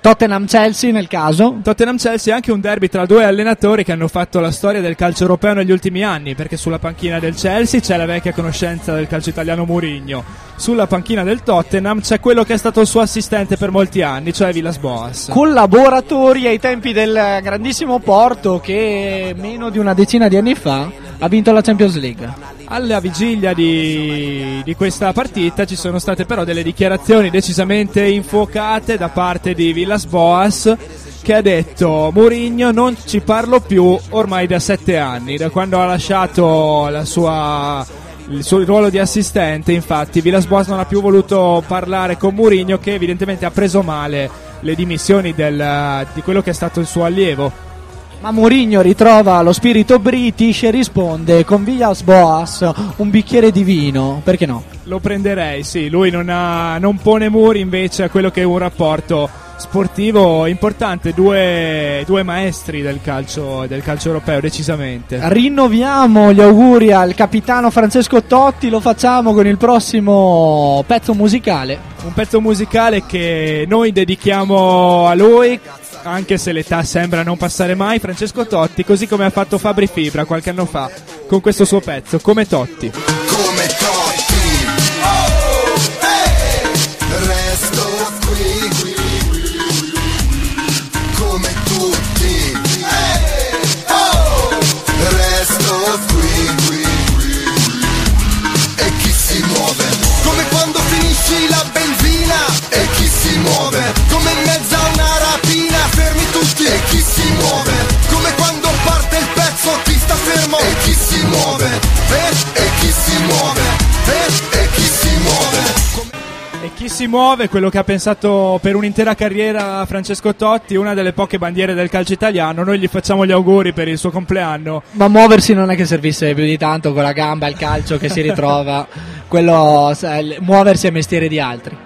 Tottenham-Chelsea nel caso. Tottenham-Chelsea è anche un derby tra due allenatori che hanno fatto la storia del calcio europeo negli ultimi anni, perché sulla panchina del Chelsea c'è la vecchia conoscenza del calcio italiano Mourinho, sulla panchina del Tottenham c'è quello che è stato il suo assistente per molti anni, cioè Villas Boas. Collaboratori ai tempi del grandissimo Porto che meno di una decina di anni fa ha vinto la Champions League. Alla vigilia di, di questa partita ci sono state però delle dichiarazioni decisamente infuocate da parte di Villas Boas che ha detto Mourinho non ci parlo più ormai da sette anni, da quando ha lasciato la sua, il suo ruolo di assistente, infatti Villas Boas non ha più voluto parlare con Mourinho che evidentemente ha preso male le dimissioni del- di quello che è stato il suo allievo. Ma Mourinho ritrova lo spirito british e risponde con Villas Boas un bicchiere di vino, perché no? Lo prenderei, sì, lui non, ha- non pone muri invece a quello che è un rapporto sportivo importante, due, due maestri del calcio, del calcio europeo, decisamente. Rinnoviamo gli auguri al capitano Francesco Totti, lo facciamo con il prossimo pezzo musicale. Un pezzo musicale che noi dedichiamo a lui, anche se l'età sembra non passare mai, Francesco Totti, così come ha fatto Fabri Fibra qualche anno fa con questo suo pezzo, come Totti. Chi si muove, quello che ha pensato per un'intera carriera Francesco Totti, una delle poche bandiere del calcio italiano, noi gli facciamo gli auguri per il suo compleanno. Ma muoversi non è che servisse più di tanto con la gamba, il calcio che si ritrova, (laughs) quello, muoversi è mestiere di altri.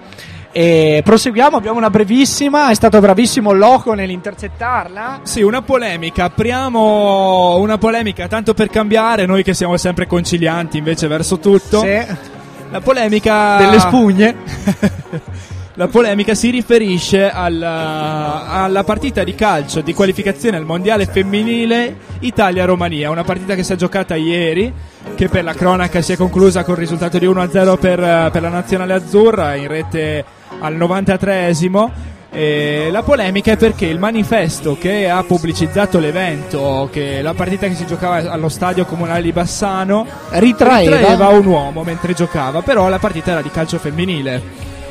E proseguiamo, abbiamo una brevissima, è stato bravissimo Loco nell'intercettarla. Sì, una polemica, apriamo una polemica tanto per cambiare, noi che siamo sempre concilianti invece verso tutto. Sì. La polemica Delle spugne. (laughs) La polemica si riferisce alla, alla partita di calcio di qualificazione al mondiale femminile Italia-Romania, una partita che si è giocata ieri, che per la cronaca si è conclusa con il risultato di 1-0 per, per la nazionale azzurra in rete al 93esimo. E la polemica è perché il manifesto che ha pubblicizzato l'evento, che la partita che si giocava allo stadio comunale di Bassano, Ritraeva. un uomo mentre giocava, però la partita era di calcio femminile.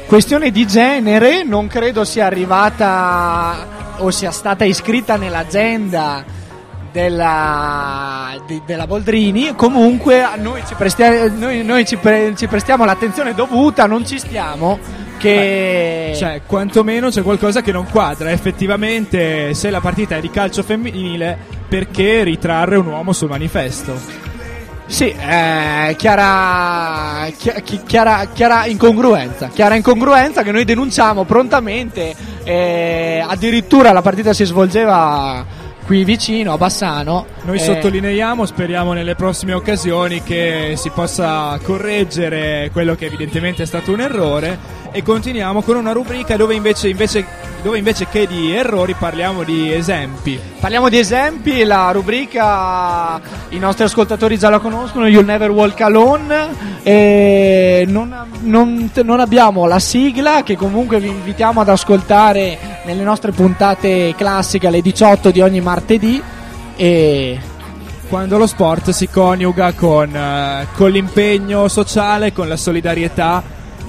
Questione di genere, non credo sia arrivata o sia stata iscritta nell'agenda della, di- della Boldrini. Comunque noi ci, prestia- noi- noi ci pre- ci prestiamo l'attenzione dovuta, non ci stiamo. Che Cioè, quantomeno c'è qualcosa che non quadra. Effettivamente, se la partita è di calcio femminile, perché ritrarre un uomo sul manifesto? Sì, eh, chiara, chi- chi- chiara, chiara incongruenza, chiara incongruenza che noi denunciamo prontamente. eh, addirittura la partita si svolgeva qui vicino a Bassano. Noi eh, sottolineiamo, speriamo nelle prossime occasioni che si possa correggere quello che evidentemente è stato un errore e continuiamo con una rubrica dove invece, invece- dove invece che di errori parliamo di esempi. Parliamo di esempi, la rubrica i nostri ascoltatori già la conoscono, You'll Never Walk Alone. E non, non- non abbiamo la sigla che comunque vi invitiamo ad ascoltare nelle nostre puntate classiche alle 18 di ogni martedì. E Quando lo sport si coniuga con, eh, con l'impegno sociale, con la solidarietà,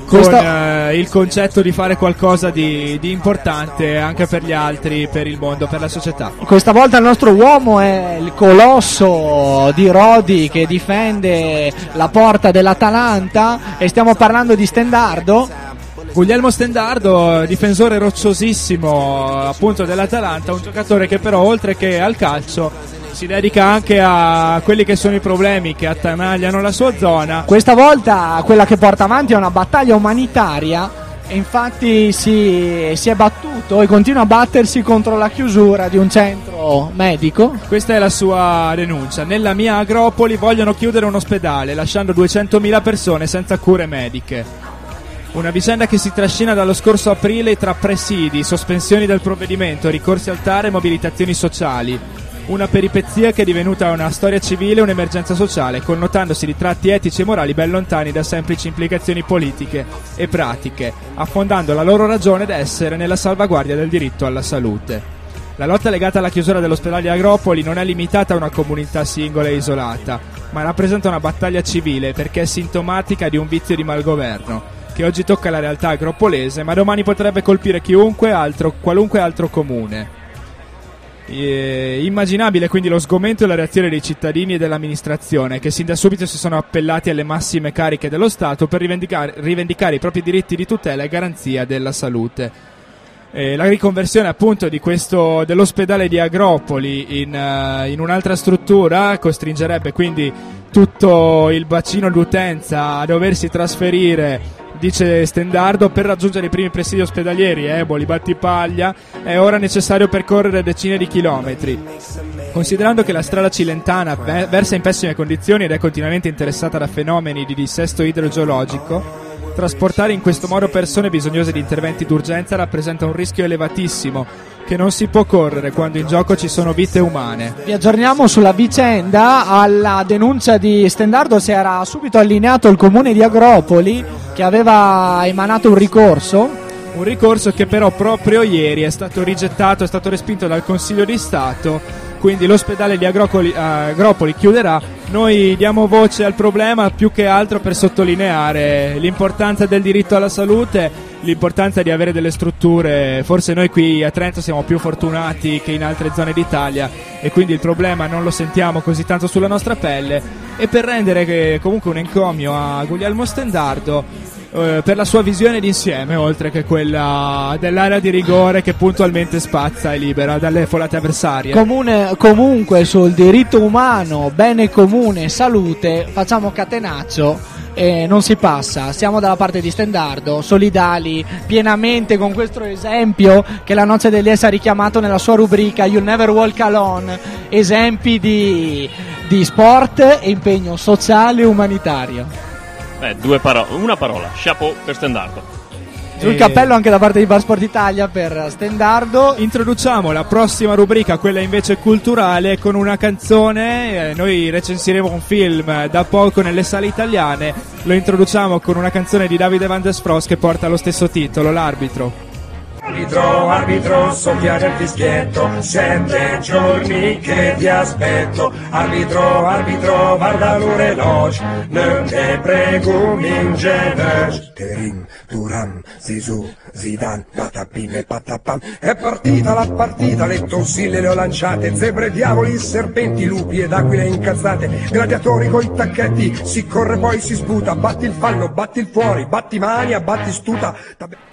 con Questa- eh, il concetto di fare qualcosa di, di importante anche per gli altri, per il mondo, per la società. questa volta il nostro uomo è il colosso di Rodi che difende la porta dell'Atalanta e stiamo parlando di Stendardo. Guglielmo Stendardo, difensore rocciosissimo appunto dell'Atalanta, un giocatore che però oltre che al calcio si dedica anche a quelli che sono i problemi che attanagliano la sua zona. Questa volta quella che porta avanti è una battaglia umanitaria e infatti si, si è battuto e continua a battersi contro la chiusura di un centro medico. Questa è la sua denuncia. Nella mia agropoli vogliono chiudere un ospedale, lasciando 200.000 persone senza cure mediche. Una vicenda che si trascina dallo scorso aprile tra presidi, sospensioni del provvedimento, ricorsi al TAR e mobilitazioni sociali. Una peripezia che è divenuta una storia civile e un'emergenza sociale, connotandosi di tratti etici e morali ben lontani da semplici implicazioni politiche e pratiche, affondando la loro ragione d'essere nella salvaguardia del diritto alla salute. La lotta legata alla chiusura dell'ospedale di Agropoli non è limitata a una comunità singola e isolata, ma rappresenta una battaglia civile perché è sintomatica di un vizio di malgoverno, che oggi tocca la realtà agropolese, ma domani potrebbe colpire chiunque altro, qualunque altro comune. Eh, immaginabile quindi lo sgomento e la reazione dei cittadini e dell'amministrazione che sin da subito si sono appellati alle massime cariche dello Stato per rivendicare, rivendicare i propri diritti di tutela e garanzia della salute. Eh, la riconversione appunto questo, dell'ospedale di Agropoli in, eh, in un'altra struttura costringerebbe quindi tutto il bacino d'utenza a doversi trasferire dice Stendardo per raggiungere i primi presidi ospedalieri Eboli, Battipaglia è ora necessario percorrere decine di chilometri. Considerando che la strada cilentana ve- versa in pessime condizioni ed è continuamente interessata da fenomeni di dissesto idrogeologico Trasportare in questo modo persone bisognose di interventi d'urgenza rappresenta un rischio elevatissimo che non si può correre quando in gioco ci sono vite umane. Vi aggiorniamo sulla vicenda. Alla denuncia di Stendardo si era subito allineato il comune di Agropoli che aveva emanato un ricorso. Un ricorso che però proprio ieri è stato rigettato, è stato respinto dal Consiglio di Stato quindi l'ospedale di Agrocoli, eh, Agropoli chiuderà. Noi diamo voce al problema più che altro per sottolineare l'importanza del diritto alla salute, l'importanza di avere delle strutture. Forse noi qui a Trento siamo più fortunati che in altre zone d'Italia e quindi il problema non lo sentiamo così tanto sulla nostra pelle. E per rendere che comunque un encomio a Guglielmo Stendardo eh, per la sua visione d'insieme, oltre che quella dell'area di rigore che puntualmente spazza e libera dalle folate avversarie. Comune, comunque sul diritto umano, bene comune, salute, facciamo catenaccio e non si passa. Siamo dalla parte di Stendardo, solidali pienamente con questo esempio che la Noce dell'Es ha richiamato nella sua rubrica You Never Walk Alone, esempi di, di sport e impegno sociale e umanitario. Beh, due paro- una parola, chapeau per Stendardo. Sul cappello anche da parte di Barsport Italia per Stendardo. Introduciamo la prossima rubrica, quella invece culturale, con una canzone. Eh, noi recensiremo un film eh, da poco nelle sale italiane. Lo introduciamo con una canzone di Davide Van der Spross che porta lo stesso titolo, L'arbitro. Arbitro, arbitro, soffiare il fischietto, sette giorni che ti aspetto. Arbitro, arbitro, guarda l'orologio, non te prego, minge Terim, Turam, Zizou, Zidane, Patapim e Patapam. È partita la partita, le tonsille le ho lanciate, zebre, diavoli, serpenti, lupi ed aquile incazzate, gladiatori coi tacchetti, si corre poi si sputa, batti il fallo, batti il fuori, batti mania, batti stuta.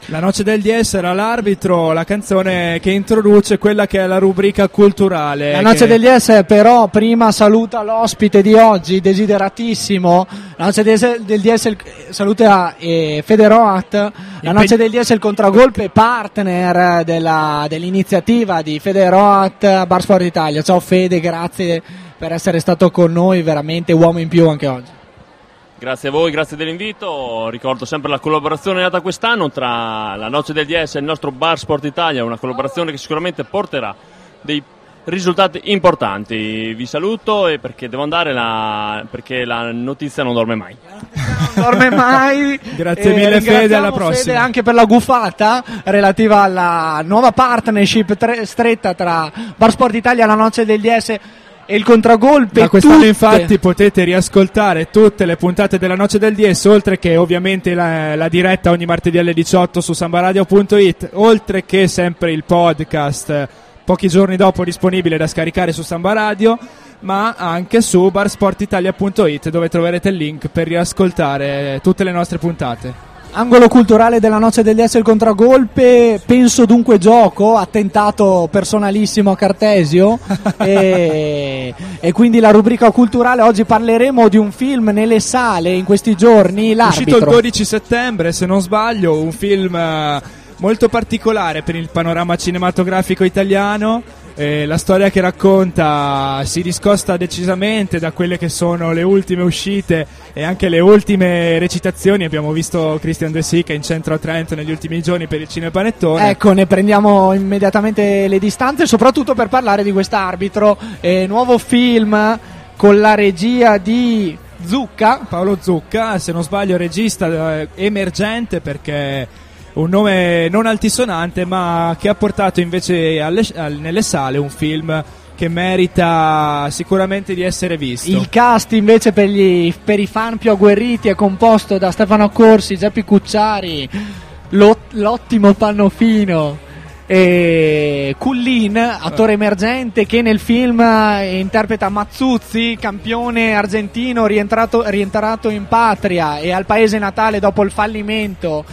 La noce del DS era l'arbitro, la canzone che introduce quella che è la rubrica culturale. La noce che- degli S però prima saluta l'ospite di oggi, desideratissimo. La noce del DS, del DS saluta eh, Federoat. La noce del DS è il contragolpe partner della- dell'iniziativa di Federoat Bar Sport Italia. Ciao Fede, grazie per essere stato con noi, veramente uomo in più anche oggi. Grazie a voi, grazie dell'invito. Ricordo sempre la collaborazione nata quest'anno tra la Noce del DS e il nostro Bar Sport Italia, una collaborazione che sicuramente porterà dei risultati importanti. Vi saluto e perché devo andare la, perché la notizia non dorme mai. Non dorme mai. (laughs) Grazie E mille, Fede, alla prossima. Fede anche per la gufata relativa alla nuova partnership tre- stretta tra Bar Sport Italia, la Noce del DS e il contragolpe. Da quest'anno tutte- infatti potete riascoltare tutte le puntate della Noce del DS, oltre che ovviamente la, la diretta ogni martedì alle 18 su sambaradio.it, oltre che sempre il podcast eh, pochi giorni dopo disponibile da scaricare su Samba Radio, ma anche su barsportitalia.it dove troverete il link per riascoltare tutte le nostre puntate. Angolo culturale della Noce del DS il contragolpe, penso dunque gioco, attentato personalissimo a Cartesio (laughs) e, e quindi la rubrica culturale, oggi parleremo di un film nelle sale in questi giorni, Uscito il l'arbitro. 12 settembre, se non sbaglio, un film eh, molto particolare per il panorama cinematografico italiano. Eh, la storia che racconta si discosta decisamente da quelle che sono le ultime uscite e anche le ultime recitazioni. Abbiamo visto Christian De Sica in centro a Trento negli ultimi giorni per il Cinepanettone. Ecco, ne prendiamo immediatamente le distanze, soprattutto per parlare di quest'arbitro. Eh, nuovo film con la regia di Zucca. Paolo Zucca, se non sbaglio, regista eh, emergente perché un nome non altisonante, ma che ha portato invece alle- al- nelle sale un film che merita sicuramente di essere visto. Il cast invece per, gli- per i fan più agguerriti è composto da Stefano Corsi, Geppi Cucciari, l'ot- l'ottimo Pannofino E Cullin, attore emergente che nel film interpreta Mazzuzzi, campione argentino rientrato, rientrato in patria e al paese natale dopo il fallimento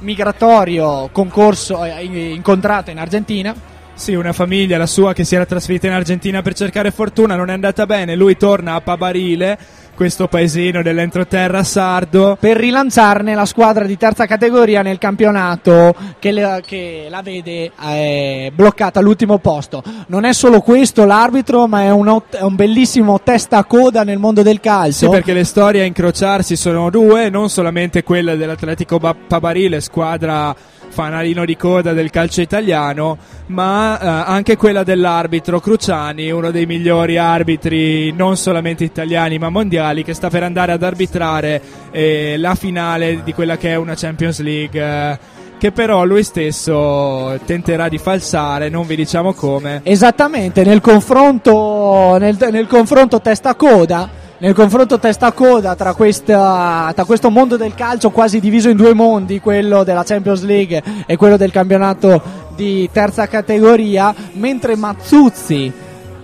migratorio concorso eh, incontrato in Argentina. Sì, una famiglia, la sua, che si era trasferita in Argentina per cercare fortuna, non è andata bene. Lui torna a Pabarile, questo paesino dell'entroterra sardo. per rilanciarne la squadra di terza categoria nel campionato che, le- che la vede eh, bloccata all'ultimo posto. Non è solo questo l'arbitro, ma è un, è un bellissimo testa a coda nel mondo del calcio. Sì, perché le storie a incrociarsi sono due, non solamente quella dell'Atletico Ba- Pabarile, squadra fanalino di coda del calcio italiano, ma eh, anche quella dell'arbitro Cruciani, uno dei migliori arbitri non solamente italiani ma mondiali, che sta per andare ad arbitrare eh, la finale di quella che è una Champions League. eh, che però lui stesso tenterà di falsare, non vi diciamo come. Esattamente, nel confronto, nel, nel confronto testa a coda. Nel confronto testa a coda tra, questa- tra questo mondo del calcio quasi diviso in due mondi, quello della Champions League e quello del campionato di terza categoria, mentre Mazzuzzi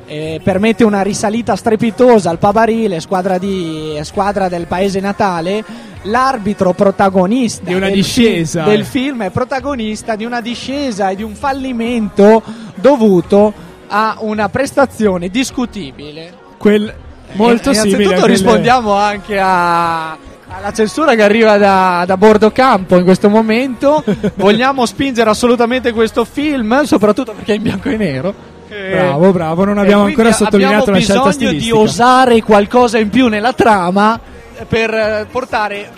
eh, permette una risalita strepitosa al Pabarile, squadra, di, squadra del paese natale, l'arbitro protagonista Di una del, discesa, fi- del eh. film è protagonista di una discesa e di un fallimento dovuto a una prestazione discutibile. Quel molto E- simile. Innanzitutto rispondiamo anche a, alla censura che arriva da, da bordo campo in questo momento. (laughs) Vogliamo spingere assolutamente questo film, soprattutto perché è in bianco e nero. Bravo, bravo, non abbiamo ancora sottolineato la abbiamo scelta bisogno di stilistica. osare qualcosa in più nella trama per eh, portare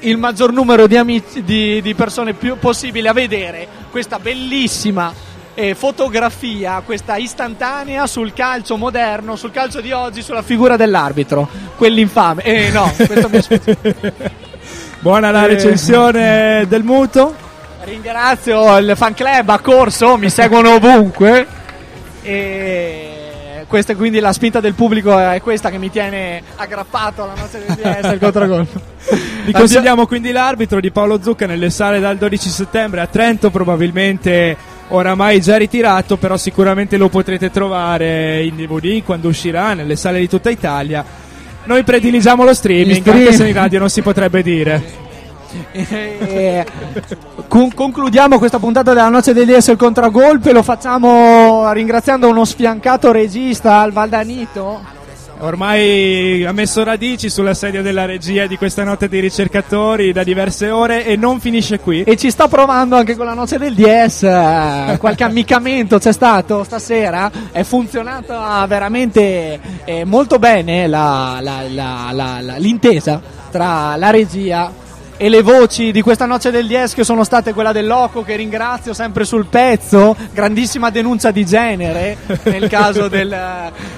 il maggior numero di, amici, di, di persone più possibile a vedere questa bellissima eh, fotografia, questa istantanea sul calcio moderno, sul calcio di oggi, sulla figura dell'arbitro, quell'infame. Eh no, questo mi (laughs) Buona la Eh. recensione del muto. Ringrazio il fan club a corso, mi seguono ovunque. E questa è quindi la spinta del pubblico, è questa che mi tiene aggrappato alla noce del DS il contragolpe. (laughs) Vi consigliamo quindi l'arbitro di Paolo Zucca nelle sale dal 12 settembre a Trento, probabilmente oramai già ritirato, però sicuramente lo potrete trovare in DVD quando uscirà nelle sale di tutta Italia. Noi prediligiamo lo streaming, In anche se in radio non si potrebbe dire. E con- concludiamo questa puntata della Noce del DS il contragolpe, lo facciamo ringraziando uno sfiancato regista al Valdanito. Ormai ha messo radici sulla sedia della regia di questa notte dei ricercatori da diverse ore e non finisce qui. E ci sta provando anche con la noce del DS. eh, Qualche ammiccamento c'è stato stasera. È funzionata veramente eh, molto bene la- la- la- l'intesa tra la regia e le voci di questa noce del DS che sono state quella del Loco che ringrazio sempre sul pezzo, grandissima denuncia di genere nel (laughs) caso del-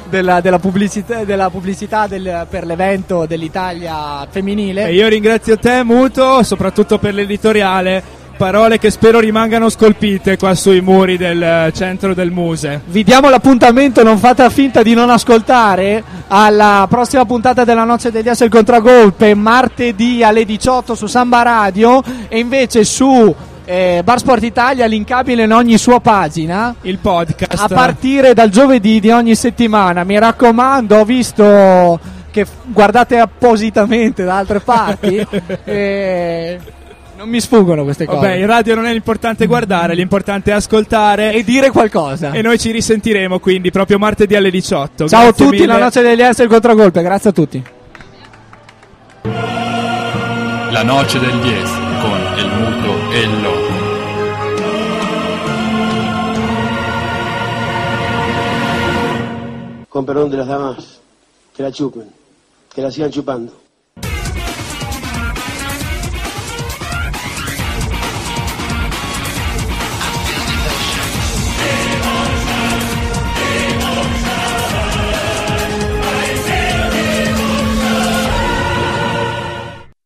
della, della pubblicità, della pubblicità del- per l'evento dell'Italia femminile. E io ringrazio te, Muto, soprattutto per l'editoriale. Parole che spero rimangano scolpite qua sui muri del eh, centro del Muse. Vi diamo l'appuntamento, non fate finta di non ascoltare, alla prossima puntata della Noce degli Ass il Contragolpe, martedì alle 18 su Samba Radio e invece su eh, Bar Sport Italia, linkabile in ogni sua pagina. Il podcast. A partire dal giovedì di ogni settimana, mi raccomando, ho visto che guardate appositamente da altre parti (laughs) e non mi sfuggono queste cose. Vabbè, in radio non è l'importante guardare, l'importante è ascoltare e dire qualcosa. E noi ci risentiremo quindi proprio martedì alle 18. Ciao a tutti, mille. la Noce degli Ass il Contragolpe, grazie a tutti. La noce del 10 con el muto e el loco. Con perdón de las damas, que la chupen, que la sigan chupando.